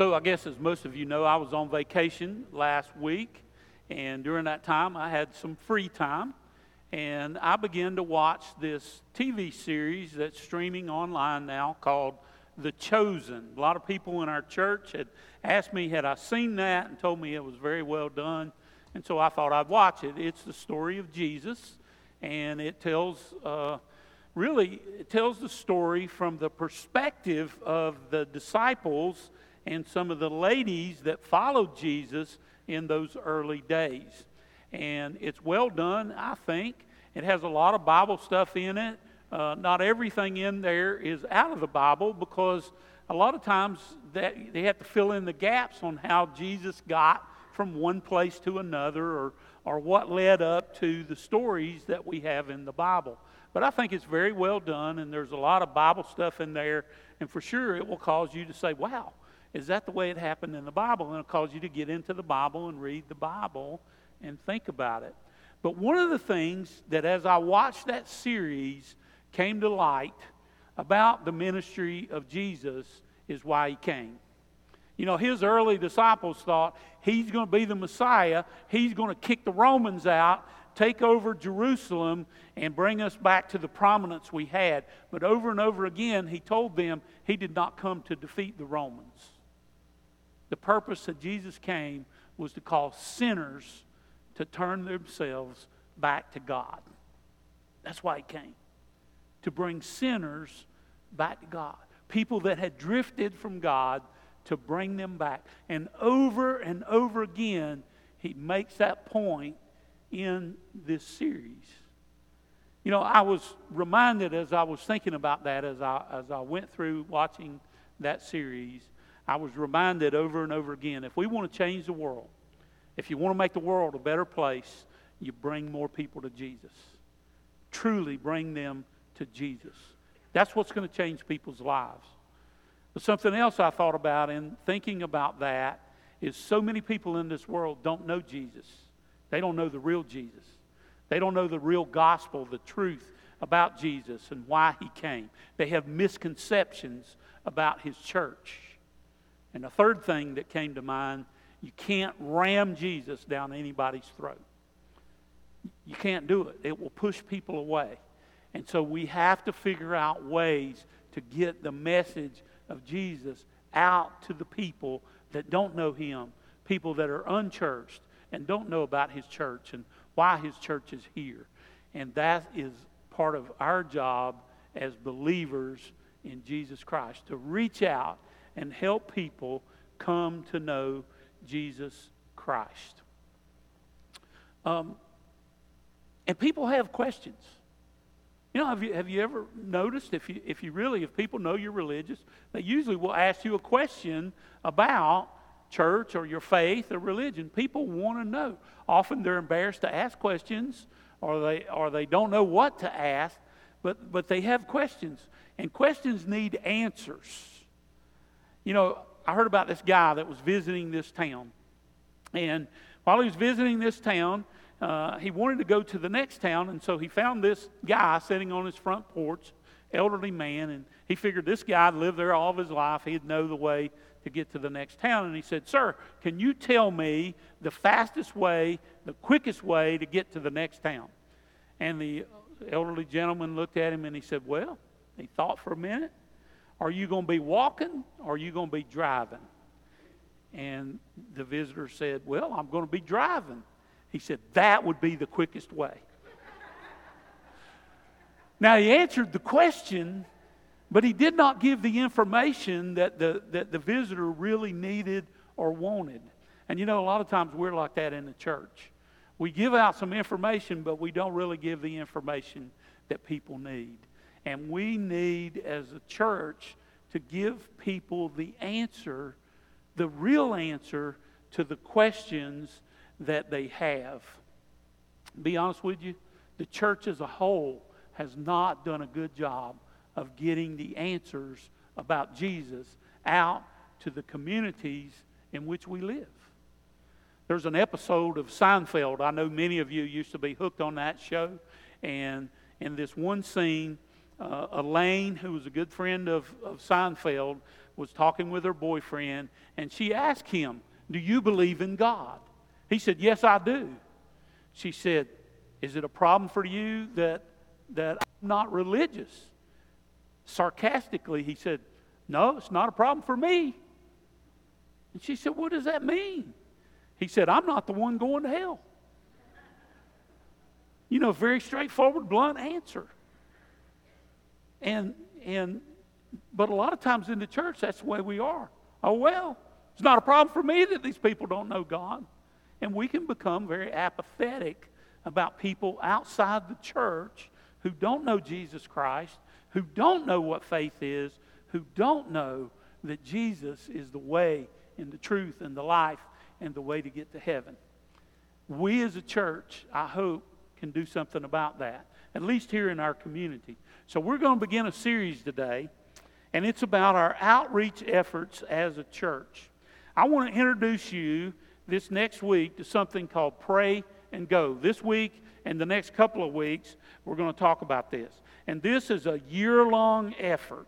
So, I guess as most of you know, I was on vacation last week, and during that time, I had some free time, and I began to watch this TV series that's streaming online now called The Chosen. A lot of people in our church had asked me, had I seen that, and told me it was very well done, and so I thought I'd watch it. It's the story of Jesus, and it tells. Uh, really, it tells the story from the perspective of the disciples and some of the ladies that followed Jesus in those early days. And it's well done, I think. It has a lot of Bible stuff in it. Uh, not everything in there is out of the Bible because a lot of times that they have to fill in the gaps on how Jesus got from one place to another or, or what led up to the stories that we have in the Bible. But I think it's very well done, and there's a lot of Bible stuff in there, and for sure it will cause you to say, wow, is that the way it happened in the Bible? And it'll cause you to get into the Bible and read the Bible and think about it. But one of the things that, as I watched that series, came to light about the ministry of Jesus is why he came. You know, his early disciples thought he's going to be the Messiah, he's going to kick the Romans out, take over Jerusalem, and bring us back to the prominence we had. But over and over again, he told them he did not come to defeat the Romans. The purpose that Jesus came was to call sinners to turn themselves back to God. That's why he came. To bring sinners back to God. People that had drifted from God to bring them back. And over and over again, he makes that point in this series. You know, I was reminded as I was thinking about that as I, as I went through watching that series I was reminded over and over again if we want to change the world, if you want to make the world a better place, you bring more people to Jesus. Truly bring them to Jesus. That's what's going to change people's lives. But something else I thought about in thinking about that is so many people in this world don't know Jesus. They don't know the real Jesus. They don't know the real gospel, the truth about Jesus and why he came. They have misconceptions about his church. And the third thing that came to mind you can't ram Jesus down anybody's throat. You can't do it, it will push people away. And so we have to figure out ways to get the message of Jesus out to the people that don't know him, people that are unchurched and don't know about his church and why his church is here. And that is part of our job as believers in Jesus Christ to reach out and help people come to know Jesus Christ. Um, and people have questions. You know, have you, have you ever noticed if you, if you really, if people know you're religious, they usually will ask you a question about church or your faith or religion. People want to know. Often they're embarrassed to ask questions or they, or they don't know what to ask, but, but they have questions. And questions need answers. You know, I heard about this guy that was visiting this town. And while he was visiting this town, uh, he wanted to go to the next town, and so he found this guy sitting on his front porch, elderly man, and he figured this guy lived there all of his life. He'd know the way to get to the next town. And he said, Sir, can you tell me the fastest way, the quickest way to get to the next town? And the elderly gentleman looked at him and he said, Well, he thought for a minute. Are you going to be walking or are you going to be driving? And the visitor said, Well, I'm going to be driving. He said, That would be the quickest way. now, he answered the question, but he did not give the information that the, that the visitor really needed or wanted. And you know, a lot of times we're like that in the church. We give out some information, but we don't really give the information that people need. And we need, as a church, to give people the answer, the real answer to the questions that they have. Be honest with you, the church as a whole has not done a good job of getting the answers about Jesus out to the communities in which we live. There's an episode of Seinfeld. I know many of you used to be hooked on that show. And in this one scene, uh, Elaine, who was a good friend of, of Seinfeld, was talking with her boyfriend, and she asked him, Do you believe in God? He said, Yes, I do. She said, Is it a problem for you that, that I'm not religious? Sarcastically, he said, No, it's not a problem for me. And she said, What does that mean? He said, I'm not the one going to hell. You know, very straightforward, blunt answer. And and but a lot of times in the church, that's the way we are. Oh well, it's not a problem for me that these people don't know God. And we can become very apathetic about people outside the church who don't know Jesus Christ, who don't know what faith is, who don't know that Jesus is the way and the truth and the life and the way to get to heaven. We as a church, I hope, can do something about that, at least here in our community. So we're going to begin a series today, and it's about our outreach efforts as a church. I want to introduce you this next week to something called Pray and Go. This week and the next couple of weeks, we're going to talk about this. And this is a year long effort,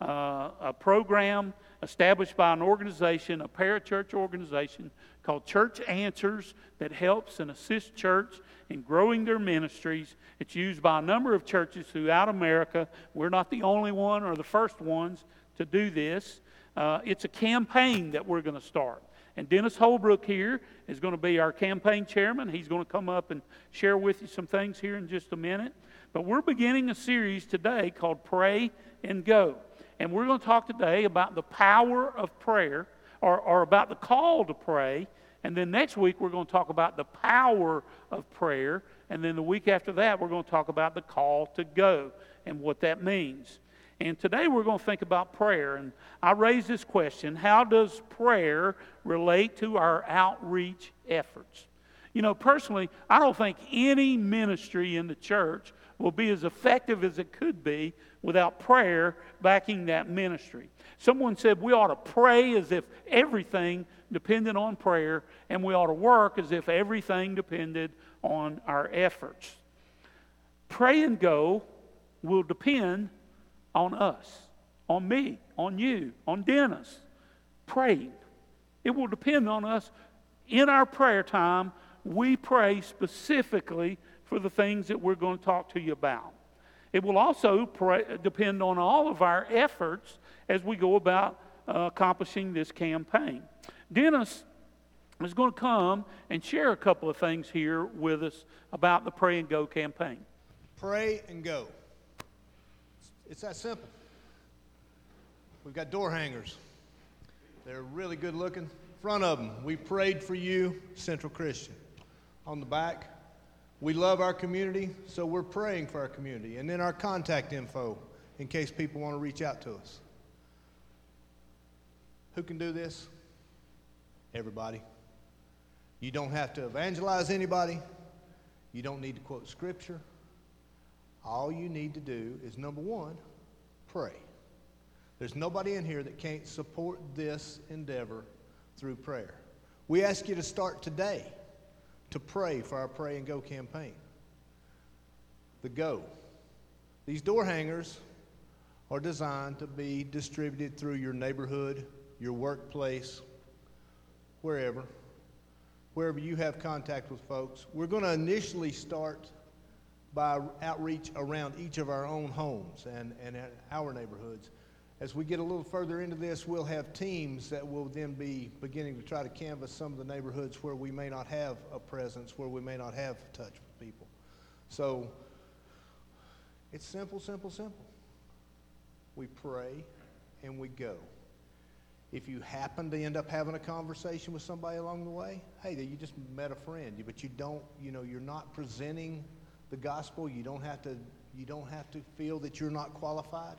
uh, a program established by an organization, a parachurch organization called Church Answers that helps and assists church in growing their ministries. It's used by a number of churches throughout America. We're not the only one or the first ones to do this. Uh, it's a campaign that we're going to start. And Dennis Holbrook here is going to be our campaign chairman. He's going to come up and share with you some things here in just a minute. But we're beginning a series today called Pray and Go. And we're going to talk today about the power of prayer or about the call to pray. And then next week, we're going to talk about the power of prayer. And then the week after that, we're going to talk about the call to go and what that means. And today we're going to think about prayer. And I raise this question How does prayer relate to our outreach efforts? You know, personally, I don't think any ministry in the church will be as effective as it could be without prayer backing that ministry. Someone said we ought to pray as if everything depended on prayer, and we ought to work as if everything depended on our efforts. Pray and go will depend on us, on me, on you, on Dennis, praying. It will depend on us in our prayer time. We pray specifically for the things that we're going to talk to you about. It will also depend on all of our efforts as we go about uh, accomplishing this campaign. Dennis is going to come and share a couple of things here with us about the Pray and Go campaign. Pray and go. It's that simple. We've got door hangers. They're really good looking. Front of them, we prayed for you, Central Christian. On the back, we love our community, so we're praying for our community. And then our contact info in case people want to reach out to us. Who can do this? Everybody. You don't have to evangelize anybody. You don't need to quote scripture. All you need to do is number one, pray. There's nobody in here that can't support this endeavor through prayer. We ask you to start today to pray for our Pray and Go campaign. The Go. These door hangers are designed to be distributed through your neighborhood, your workplace, wherever, wherever you have contact with folks. We're going to initially start by outreach around each of our own homes and, and our neighborhoods. As we get a little further into this, we'll have teams that will then be beginning to try to canvass some of the neighborhoods where we may not have a presence, where we may not have touch with people. So it's simple, simple, simple. We pray and we go. If you happen to end up having a conversation with somebody along the way, hey, you just met a friend, but you don't, you know, you're not presenting the gospel. You don't have to, you don't have to feel that you're not qualified.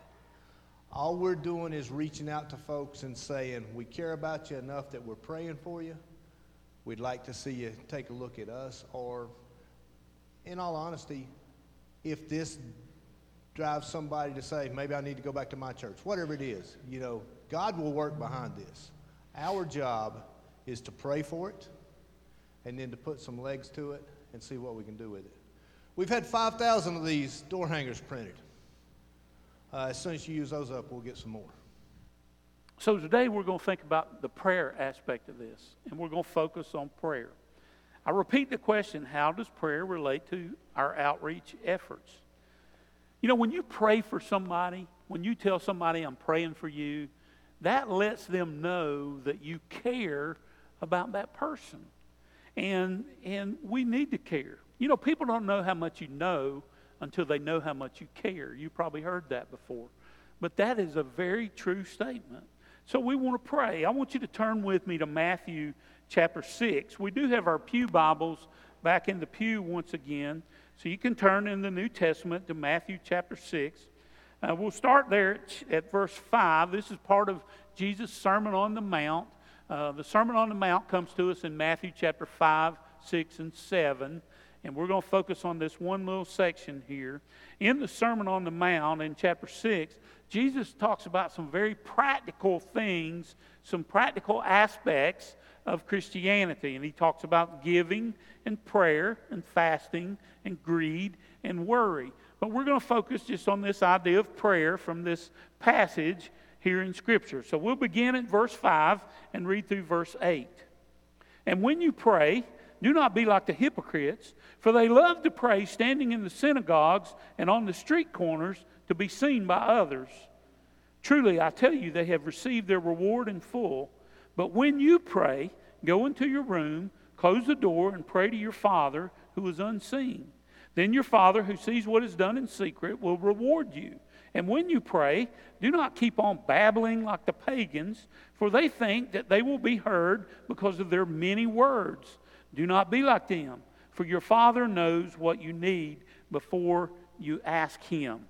All we're doing is reaching out to folks and saying, we care about you enough that we're praying for you. We'd like to see you take a look at us. Or, in all honesty, if this drives somebody to say, maybe I need to go back to my church, whatever it is, you know, God will work behind this. Our job is to pray for it and then to put some legs to it and see what we can do with it. We've had 5,000 of these door hangers printed. Uh, as soon as you use those up, we'll get some more. So today we're going to think about the prayer aspect of this, and we're going to focus on prayer. I repeat the question how does prayer relate to our outreach efforts? You know, when you pray for somebody, when you tell somebody, I'm praying for you, that lets them know that you care about that person. And, and we need to care. You know, people don't know how much you know until they know how much you care. You probably heard that before. But that is a very true statement. So we want to pray. I want you to turn with me to Matthew chapter 6. We do have our Pew Bibles back in the pew once again. So you can turn in the New Testament to Matthew chapter 6. Uh, we'll start there at, verse 5. This is part of Jesus' Sermon on the Mount. Uh, the Sermon on the Mount comes to us in Matthew chapter 5, 6, and 7. And we're going to focus on this one little section here. In the Sermon on the Mount in chapter 6, Jesus talks about some very practical things, some practical aspects of Christianity. And he talks about giving and prayer and fasting and greed and worry. But we're going to focus just on this idea of prayer from this passage here in Scripture. So we'll begin at verse 5 and read through verse 8. And when you pray, do not be like the hypocrites, for they love to pray standing in the synagogues and on the street corners to be seen by others. Truly, I tell you, they have received their reward in full. But when you pray, go into your room, close the door, and pray to your Father who is unseen. Then your Father who sees what is done in secret will reward you. And when you pray, do not keep on babbling like the pagans, for they think that they will be heard because of their many words. Do not be like them, for your Father knows what you need before you ask Him.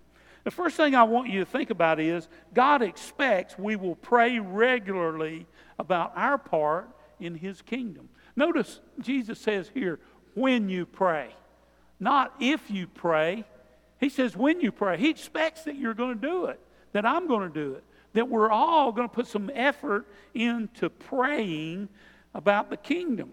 The first thing I want you to think about is God expects we will pray regularly about our part in His kingdom. Notice Jesus says here, when you pray, not if you pray. He says, when you pray. He expects that you're going to do it, that I'm going to do it, that we're all going to put some effort into praying about the kingdom.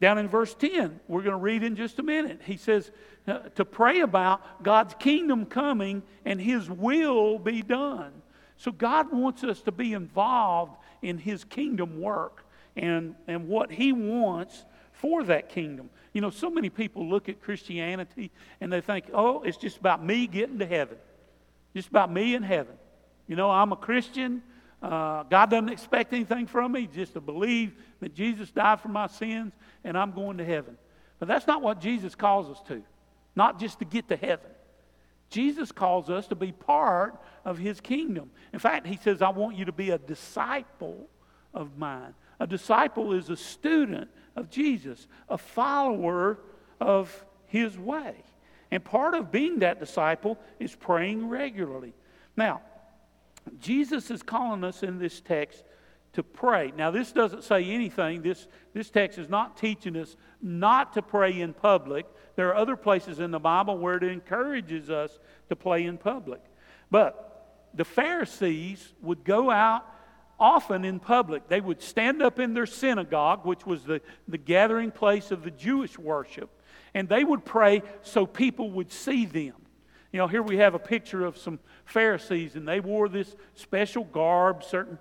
Down in verse 10, we're going to read in just a minute. He says uh, to pray about God's kingdom coming and His will be done. So God wants us to be involved in His kingdom work and, and what He wants for that kingdom. You know, so many people look at Christianity and they think, oh, it's just about me getting to heaven, just about me in heaven. You know, I'm a Christian. Uh, God doesn't expect anything from me, just to believe that Jesus died for my sins and I'm going to heaven. But that's not what Jesus calls us to, not just to get to heaven. Jesus calls us to be part of his kingdom. In fact, he says, I want you to be a disciple of mine. A disciple is a student of Jesus, a follower of his way. And part of being that disciple is praying regularly. Now, Jesus is calling us in this text to pray. Now, this doesn't say anything. This, this text is not teaching us not to pray in public. There are other places in the Bible where it encourages us to pray in public. But the Pharisees would go out often in public. They would stand up in their synagogue, which was the, the gathering place of the Jewish worship, and they would pray so people would see them. You know, here we have a picture of some Pharisees, and they wore this special garb, certain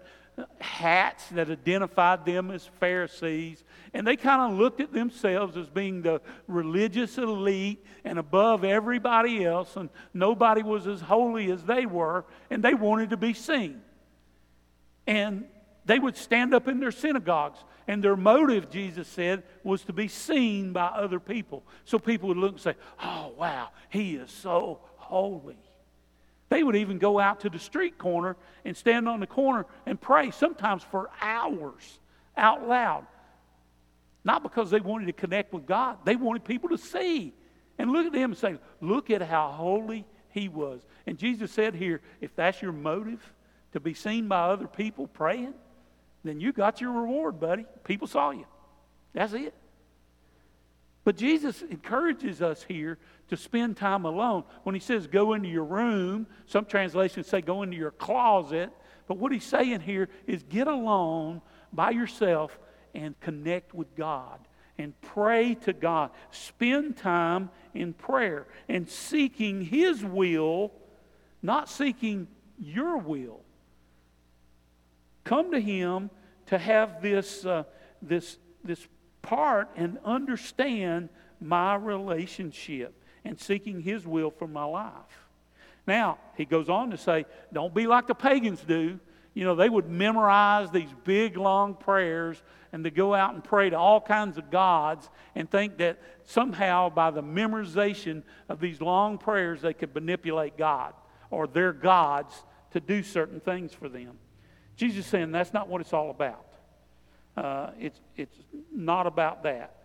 hats that identified them as Pharisees, and they kind of looked at themselves as being the religious elite and above everybody else, and nobody was as holy as they were, and they wanted to be seen. And they would stand up in their synagogues, and their motive, Jesus said, was to be seen by other people. So people would look and say, Oh, wow, he is so holy. They would even go out to the street corner and stand on the corner and pray, sometimes for hours out loud. Not because they wanted to connect with God, they wanted people to see and look at them and say, Look at how holy he was. And Jesus said here, if that's your motive, to be seen by other people praying, then you got your reward, buddy. People saw you. That's it. But Jesus encourages us here to spend time alone. When he says go into your room, some translations say go into your closet. But what he's saying here is get alone by yourself and connect with God and pray to God. Spend time in prayer and seeking his will, not seeking your will. come to Him to have this, uh, this, this part and understand my relationship and seeking His will for my life. Now, he goes on to say, don't be like the pagans do. You know, they would memorize these big, long prayers and to go out and pray to all kinds of gods and think that somehow by the memorization of these long prayers they could manipulate God or their gods to do certain things for them. Jesus is saying that's not what it's all about. Uh, it's, it's not about that.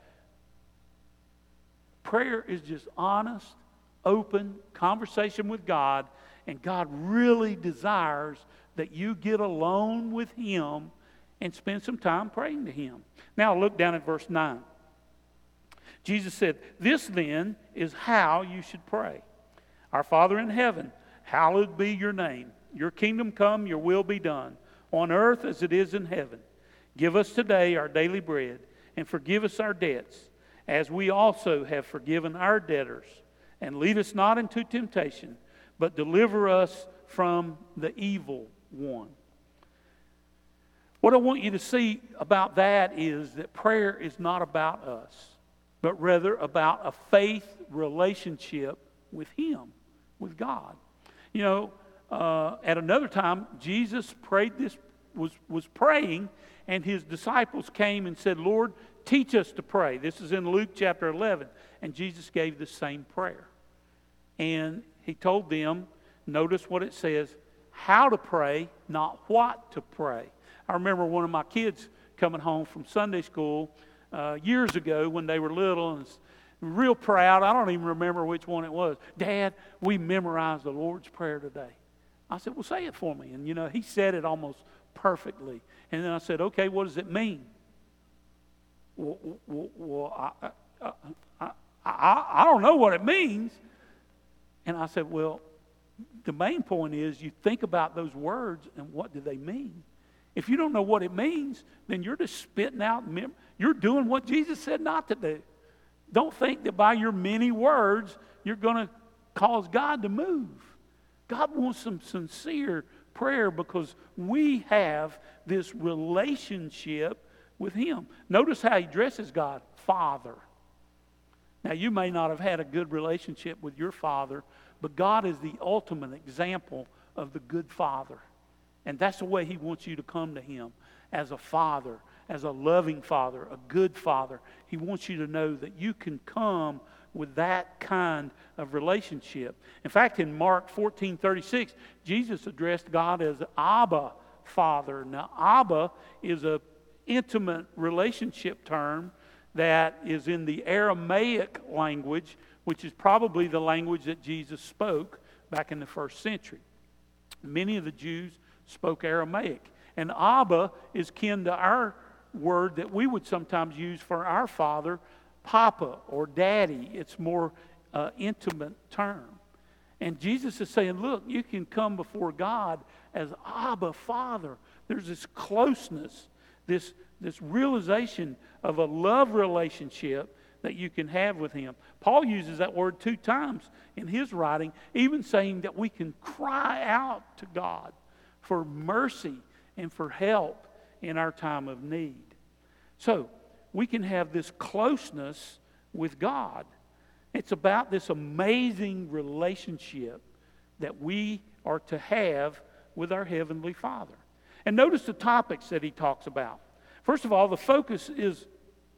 Prayer is just honest, open conversation with God, and God really desires that you get alone with Him and spend some time praying to Him. Now, look down at verse 9. Jesus said, This then is how you should pray Our Father in heaven, hallowed be your name. Your kingdom come, your will be done, on earth as it is in heaven. Give us today our daily bread, and forgive us our debts, as we also have forgiven our debtors. And lead us not into temptation, but deliver us from the evil one. What I want you to see about that is that prayer is not about us, but rather about a faith relationship with Him, with God. You know, uh, at another time, Jesus prayed this, was, was praying, and his disciples came and said, Lord, teach us to pray. This is in Luke chapter 11. And Jesus gave the same prayer. And he told them, notice what it says, how to pray, not what to pray. I remember one of my kids coming home from Sunday school uh, years ago when they were little and real proud. I don't even remember which one it was. Dad, we memorized the Lord's Prayer today. I said, Well, say it for me. And, you know, he said it almost perfectly. And then I said, Okay, what does it mean? Well, well, I, I, I, I don't know what it means. And I said, Well, the main point is you think about those words and what do they mean. If you don't know what it means, then you're just spitting out. You're doing what Jesus said not to do. Don't think that by your many words you're going to cause God to move. God wants some sincere prayer because we have this relationship with Him. Notice how He dresses God Father. Now, you may not have had a good relationship with your father, but God is the ultimate example of the good father. And that's the way He wants you to come to Him as a father, as a loving father, a good father. He wants you to know that you can come with that kind of relationship. In fact, in Mark 14 36, Jesus addressed God as Abba Father. Now, Abba is an intimate relationship term that is in the Aramaic language, which is probably the language that Jesus spoke back in the first century. Many of the Jews spoke Aramaic. And Abba is kin to our word that we would sometimes use for our father, Papa or Daddy. It's more uh, intimate term. And Jesus is saying, look, you can come before God as Abba, Father. There's this closeness, this, this realization of a love relationship that you can have with Him. Paul uses that word two times in his writing, even saying that we can cry out to God for mercy and for help in our time of need. So, we can have this closeness with God. It's about this amazing relationship that we are to have with our Heavenly Father. And notice the topics that he talks about. First of all, the focus is,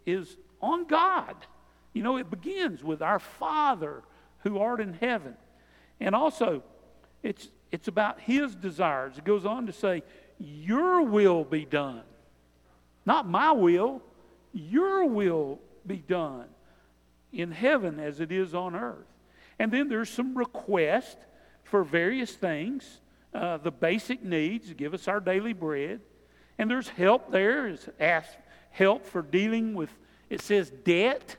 is on God. You know, it begins with our Father who art in heaven. And also, it's, it's about His desires. It goes on to say, Your will be done. Not my will, your will be done in heaven as it is on earth. And then there's some request for various things, uh, the basic needs, give us our daily bread. And there's help there, is ask help for dealing with, it says debt.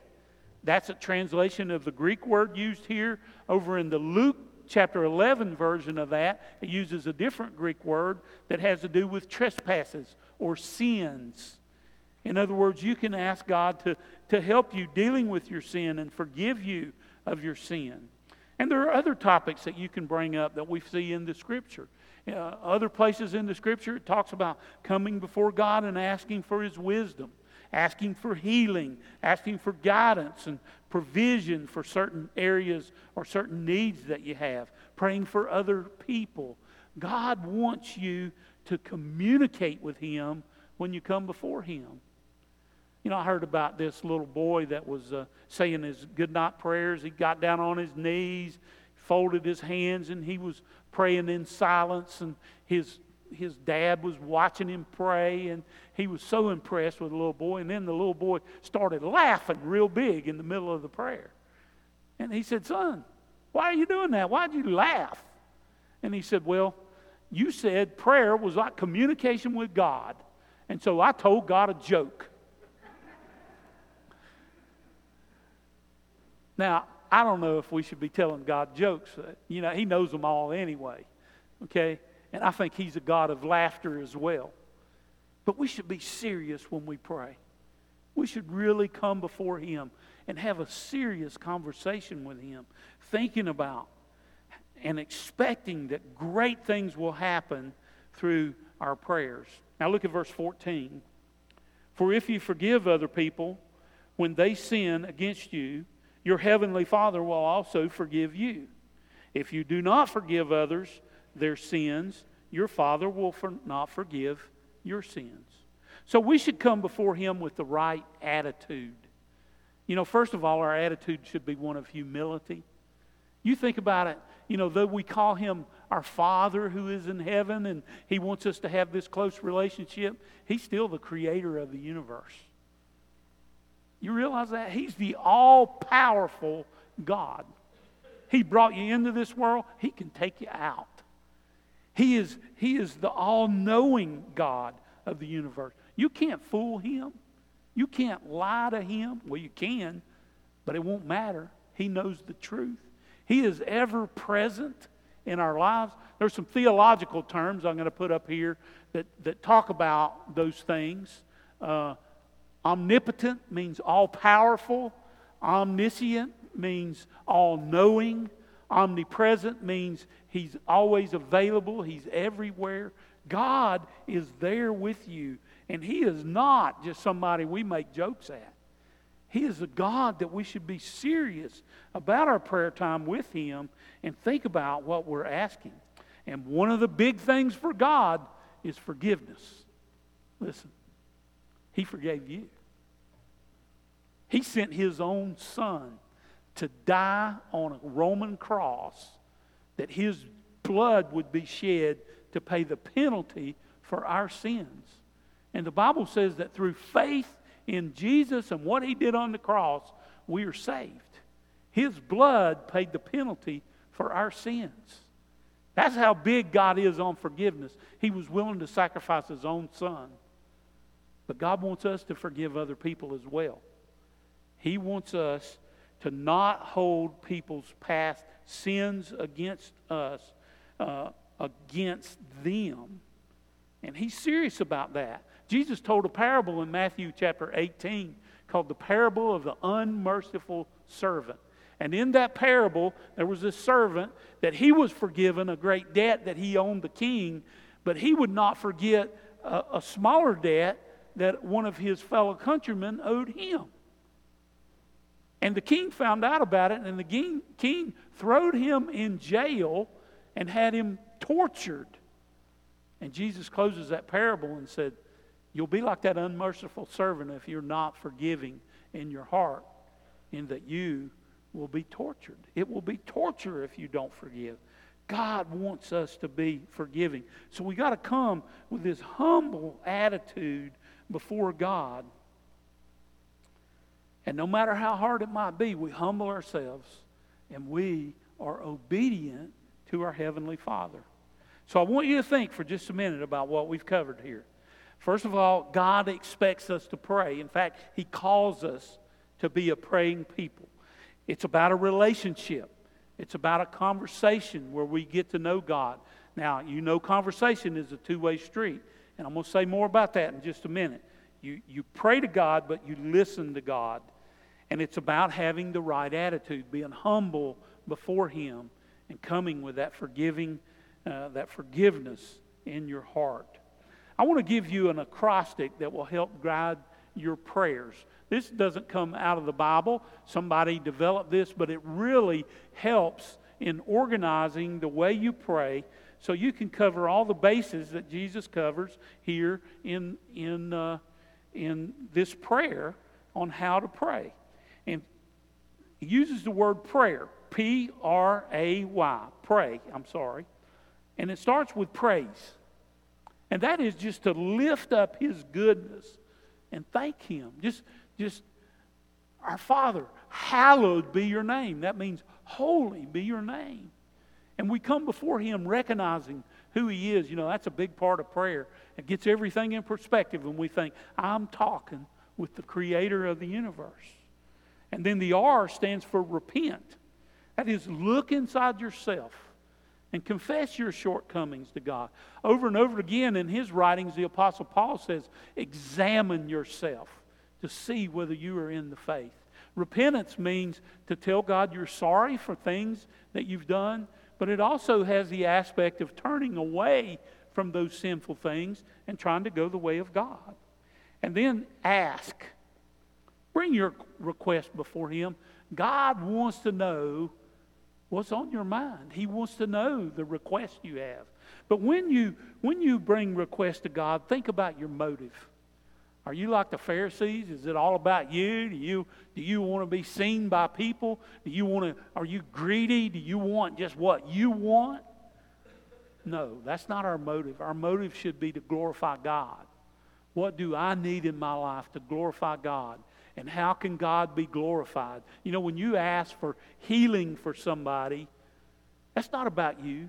That's a translation of the Greek word used here. Over in the Luke chapter 11 version of that, it uses a different Greek word that has to do with trespasses or sins. In other words, you can ask God to, to help you dealing with your sin and forgive you of your sin. And there are other topics that you can bring up that we see in the scripture. Uh, other places in the scripture, it talks about coming before God and asking for His wisdom, asking for healing, asking for guidance and provision for certain areas or certain needs that you have, praying for other people. God wants you to communicate with Him when you come before Him. You know, I heard about this little boy that was uh, saying his goodnight prayers. He got down on his knees, folded his hands, and he was praying in silence. And his his dad was watching him pray, and he was so impressed with the little boy. And then the little boy started laughing real big in the middle of the prayer. And he said, Son, why are you doing that? Why'd you laugh? And he said, Well, you said prayer was like communication with God. And so I told God a joke. Now, I don't know if we should be telling God jokes. Uh, you know, He knows them all anyway. Okay? And I think He's a God of laughter as well. But we should be serious when we pray. We should really come before Him and have a serious conversation with Him, thinking about and expecting that great things will happen through our prayers. Now look at verse 14. For if you forgive other people when they sin against you, your heavenly Father will also forgive you. If you do not forgive others their sins, your Father will for not forgive your sins. So we should come before Him with the right attitude. You know, first of all, our attitude should be one of humility. You think about it, you know, though we call Him our Father who is in heaven and He wants us to have this close relationship, He's still the creator of the universe. You realize that? He's the all powerful God. He brought you into this world, He can take you out. He is, he is the all knowing God of the universe. You can't fool Him. You can't lie to Him. Well, you can, but it won't matter. He knows the truth. He is ever present in our lives. There's some theological terms I'm going to put up here that, that talk about those things. Uh, omnipotent means all powerful, omniscient means all knowing, omnipresent means he's always available, he's everywhere. God is there with you, and he is not just somebody we make jokes at. He is a God that we should be serious about our prayer time with Him and think about what we're asking. And one of the big things for God is forgiveness. Listen, He forgave you. He sent His own Son to die on a Roman cross that His blood would be shed to pay the penalty for our sins. And the Bible says that through faith in Jesus and what he did on the cross, we are saved. His blood paid the penalty for our sins. That's how big God is on forgiveness. He was willing to sacrifice his own son. But God wants us to forgive other people as well. He wants us to not hold people's past sins against us uh, against them. And he's serious about that. Jesus told a parable in Matthew chapter 18 called the parable of the unmerciful servant. And in that parable, there was this servant that he was forgiven a great debt that he owed the king, but he would not forget a, a smaller debt that one of his fellow countrymen owed him. And the king found out about it, and the king, king throwed him in jail and had him tortured. And Jesus closes that parable and said, You'll be like that unmerciful servant if you're not forgiving in your heart, in that you will be tortured. It will be torture if you don't forgive. God wants us to be forgiving. So we got to come with this humble attitude before God. And no matter how hard it might be, we humble ourselves and we are obedient to our Heavenly Father. So I want you to think for just a minute about what we've covered here. First of all, God expects us to pray. In fact, He calls us to be a praying people. It's about a relationship, it's about a conversation where we get to know God. Now, you know, conversation is a two way street. And I'm going to say more about that in just a minute. You, you pray to God, but you listen to God. And it's about having the right attitude, being humble before Him, and coming with that forgiving uh, that forgiveness in your heart. I want to give you an acrostic that will help guide your prayers. This doesn't come out of the Bible. Somebody developed this, but it really helps in organizing the way you pray so you can cover all the bases that Jesus covers here in, in, uh, in this prayer on how to pray. And he uses the word prayer P R A Y, pray, I'm sorry. And it starts with praise. And that is just to lift up his goodness and thank him. Just, just, our Father, hallowed be your name. That means holy be your name. And we come before him recognizing who he is. You know, that's a big part of prayer. It gets everything in perspective when we think, I'm talking with the creator of the universe. And then the R stands for repent. That is, look inside yourself and confess your shortcomings to God. Over and over again in his writings, the Apostle Paul says, examine yourself to see whether you are in the faith. Repentance means to tell God you're sorry for things that you've done, but it also has the aspect of turning away from those sinful things and trying to go the way of God. And then ask. Bring your request before Him. God wants to know what's on your mind. He wants to know the request you have. But when you when you bring requests to God, think about your motive. Are you like the Pharisees? Is it all about you? Do you do you want to be seen by people? Do you want to are you greedy? Do you want just what you want? No, that's not our motive. Our motive should be to glorify God. What do I need in my life to glorify God? And how can God be glorified? You know, when you ask for healing for somebody, that's not about you.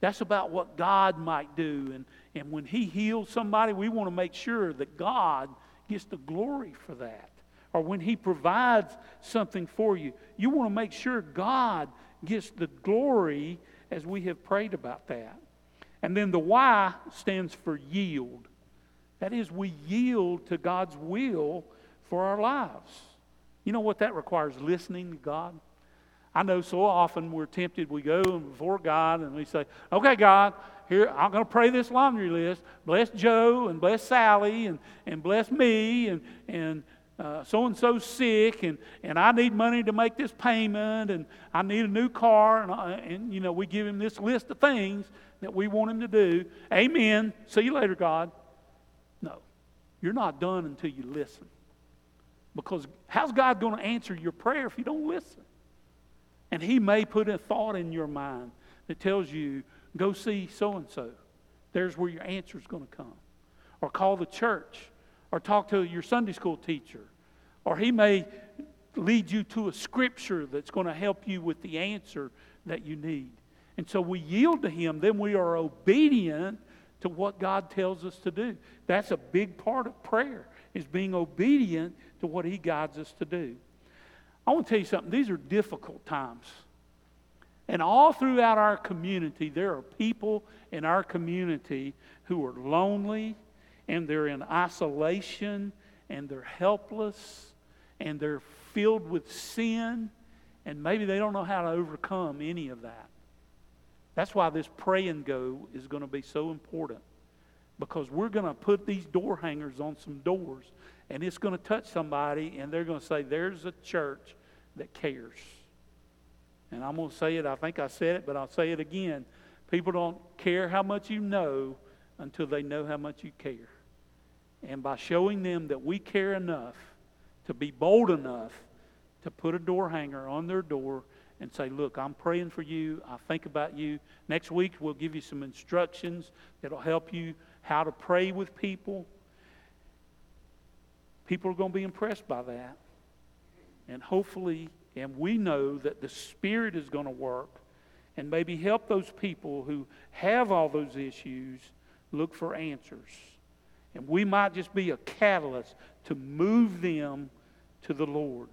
That's about what God might do. And, and when He heals somebody, we want to make sure that God gets the glory for that. Or when He provides something for you, you want to make sure God gets the glory as we have prayed about that. And then the Y stands for yield. That is, we yield to God's will for our lives. You know what that requires? Listening to God. I know so often we're tempted, we go before God and we say, Okay, God, here, I'm going to pray this laundry list. Bless Joe and bless Sally and, and bless me and, and so and so sick and, and I need money to make this payment and I need a new car. And, uh, and, you know, we give him this list of things that we want him to do. Amen. See you later, God. No, you're not done until you listen. Because how's God going to answer your prayer if you don't listen? And He may put a thought in your mind that tells you, go see so and so. There's where your answer is going to come. Or call the church. Or talk to your Sunday school teacher. Or He may lead you to a scripture that's going to help you with the answer that you need. And so we yield to Him, then we are obedient to what God tells us to do. That's a big part of prayer, is being obedient to what He guides us to do. I want to tell you something. These are difficult times. And all throughout our community, there are people in our community who are lonely and they're in isolation and they're helpless and they're filled with sin and maybe they don't know how to overcome any of that. That's why this pray and go is going to be so important because we're going to put these door hangers on some doors and it's going to touch somebody, and they're going to say, There's a church that cares. And I'm going to say it, I think I said it, but I'll say it again. People don't care how much you know until they know how much you care. And by showing them that we care enough to be bold enough to put a door hanger on their door and say, Look, I'm praying for you. I think about you. Next week, we'll give you some instructions that'll help you how to pray with people People are going to be impressed by that. And hopefully, and we know that the Spirit is going to work and maybe help those people who have all those issues look for answers. And we might just be a catalyst to move them to the Lord.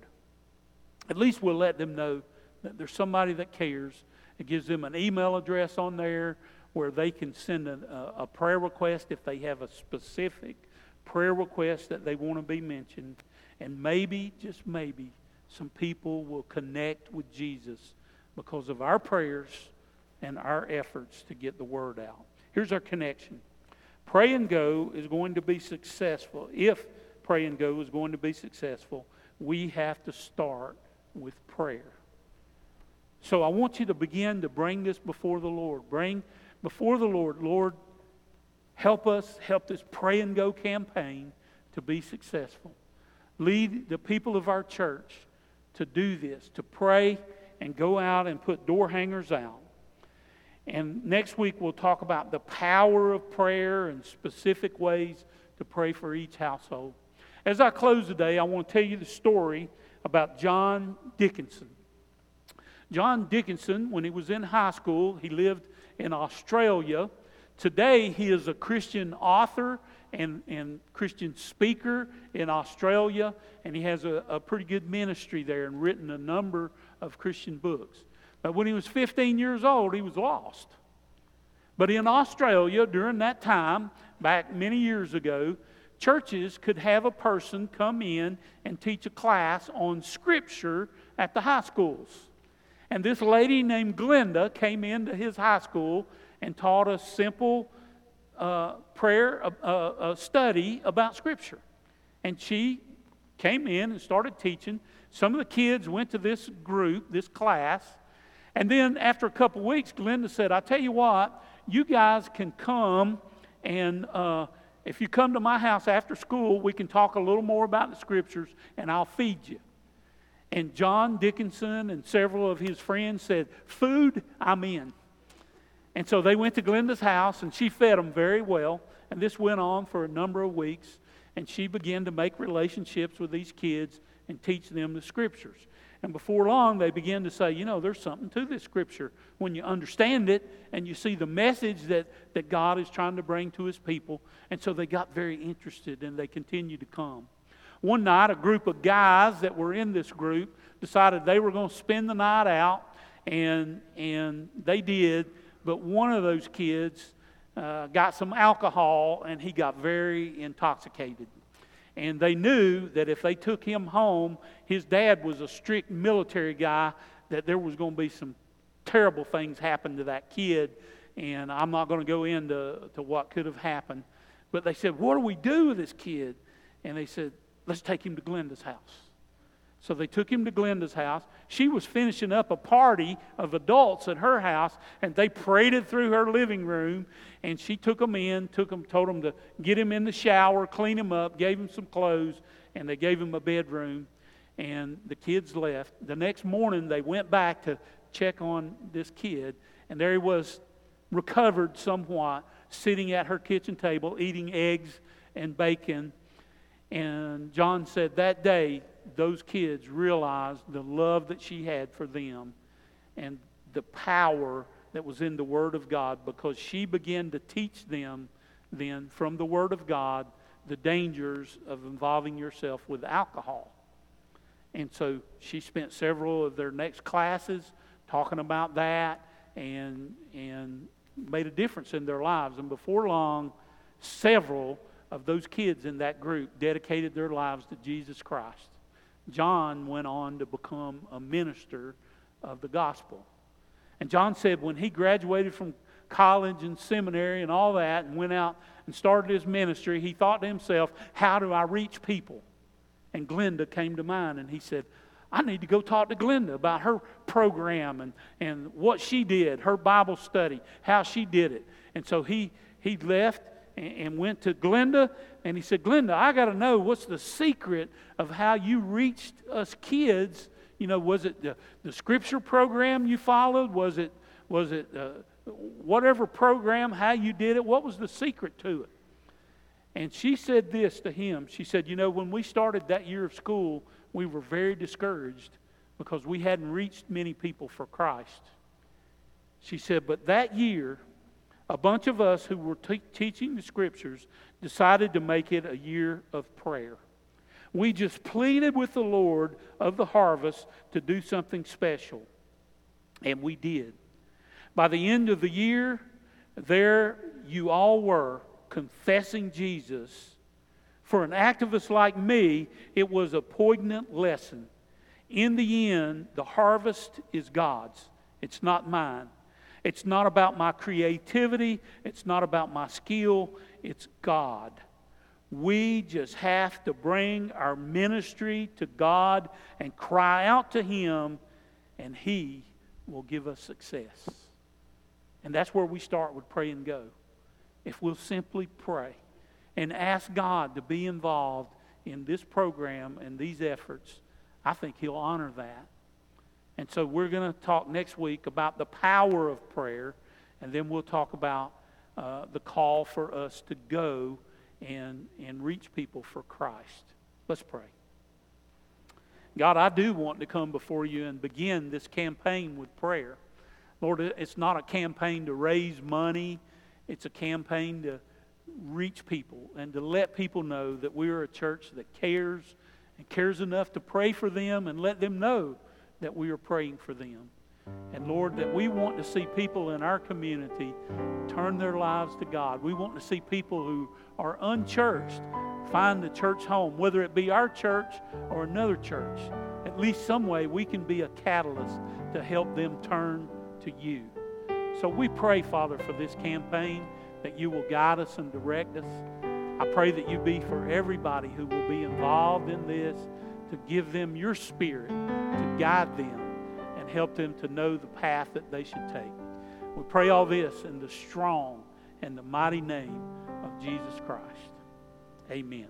At least we'll let them know that there's somebody that cares. It gives them an email address on there where they can send a, a prayer request if they have a specific prayer request that they want to be mentioned. And maybe, just maybe, some people will connect with Jesus because of our prayers and our efforts to get the word out. Here's our connection Pray and Go is going to be successful. If Pray and Go is going to be successful, we have to start with prayer. So I want you to begin to bring this before the Lord. Bring before the Lord, Lord, help us, help this Pray and Go campaign to be successful. Lead the people of our church to do this, to pray and go out and put door hangers out. And next week we'll talk about the power of prayer and specific ways to pray for each household. As I close today, I want to tell you the story about John Dickinson. John Dickinson, when he was in high school, he lived in Australia. Today, he is a Christian author and, and Christian speaker in Australia, and he has a, a pretty good ministry there and written a number of Christian books. But when he was 15 years old, he was lost. But in Australia, during that time, back many years ago, churches could have a person come in and teach a class on Scripture at the high schools. And this lady named Glenda came into his high school and taught a simple uh, prayer, uh, uh, study about Scripture. And she came in and started teaching. Some of the kids went to this group, this class, and then after a couple weeks, Glenda said, I tell you what, you guys can come and uh, if you come to my house after school, we can talk a little more about the scriptures and I'll feed you. And John Dickinson and several of his friends said, Food, I'm in. And so they went to Glenda's house and she fed them very well. And this went on for a number of weeks. And she began to make relationships with these kids and teach them the scriptures. And before long, they began to say, you know, there's something to this scripture when you understand it and you see the message that, that God is trying to bring to his people. And so they got very interested and they continued to come. One night, a group of guys that were in this group decided they were going to spend the night out, and, and they did. But one of those kids uh, got some alcohol and he got very intoxicated. And they knew that if they took him home, his dad was a strict military guy, that there was going to be some terrible things happen to that kid. And I'm not going to go into to what could have happened. But they said, What do we do with this kid? And they said, Let's take him to Glenda's house. So they took him to Glenda's house. She was finishing up a party of adults at her house, and they paraded through her living room. And she took them in, took them, told them to get him in the shower, clean him up, gave him some clothes, and they gave him a bedroom. And the kids left. The next morning, they went back to check on this kid, and there he was, recovered somewhat, sitting at her kitchen table, eating eggs and bacon. And John said that day those kids realized the love that she had for them and the power that was in the Word of God because she began to teach them then from the Word of God the dangers of involving yourself with alcohol. And so she spent several of their next classes talking about that and, and made a difference in their lives. And before long, several of those kids in that group dedicated their lives to Jesus Christ. John went on to become a minister of the gospel. And John said when he graduated from college and seminary and all that and went out and started his ministry, he thought to himself, How do I reach people? And Glenda came to mind and he said, I need to go talk to Glenda about her program and, and what she did, her Bible study, how she did it. And so he, he left and, and went to Glenda and he said, Glenda, I got to know what's the secret of how you reached us kids. You know, was it the, the scripture program you followed? Was it, was it uh, whatever program, how you did it? What was the secret to it? And she said this to him. She said, You know, when we started that year of school, we were very discouraged because we hadn't reached many people for Christ. She said, But that year, a bunch of us who were te- teaching the scriptures decided to make it a year of prayer. We just pleaded with the Lord of the harvest to do something special. And we did. By the end of the year, there you all were confessing Jesus. For an activist like me, it was a poignant lesson. In the end, the harvest is God's, it's not mine. It's not about my creativity, it's not about my skill, it's God. We just have to bring our ministry to God and cry out to Him, and He will give us success. And that's where we start with pray and go. If we'll simply pray and ask God to be involved in this program and these efforts, I think He'll honor that. And so we're going to talk next week about the power of prayer, and then we'll talk about uh, the call for us to go and, and reach people for Christ. Let's pray. God, I do want to come before you and begin this campaign with prayer. Lord, it's not a campaign to raise money, it's a campaign to reach people and to let people know that we're a church that cares and cares enough to pray for them and let them know that we are praying for them. And Lord, that we want to see people in our community turn their lives to God. We want to see people who are unchurched find the church home, whether it be our church or another church. At least some way we can be a catalyst to help them turn to you. So we pray, Father, for this campaign that you will guide us and direct us. I pray that you be for everybody who will be involved in this to give them your spirit, to guide them, and help them to know the path that they should take. We pray all this in the strong and the mighty name of Jesus Christ. Amen.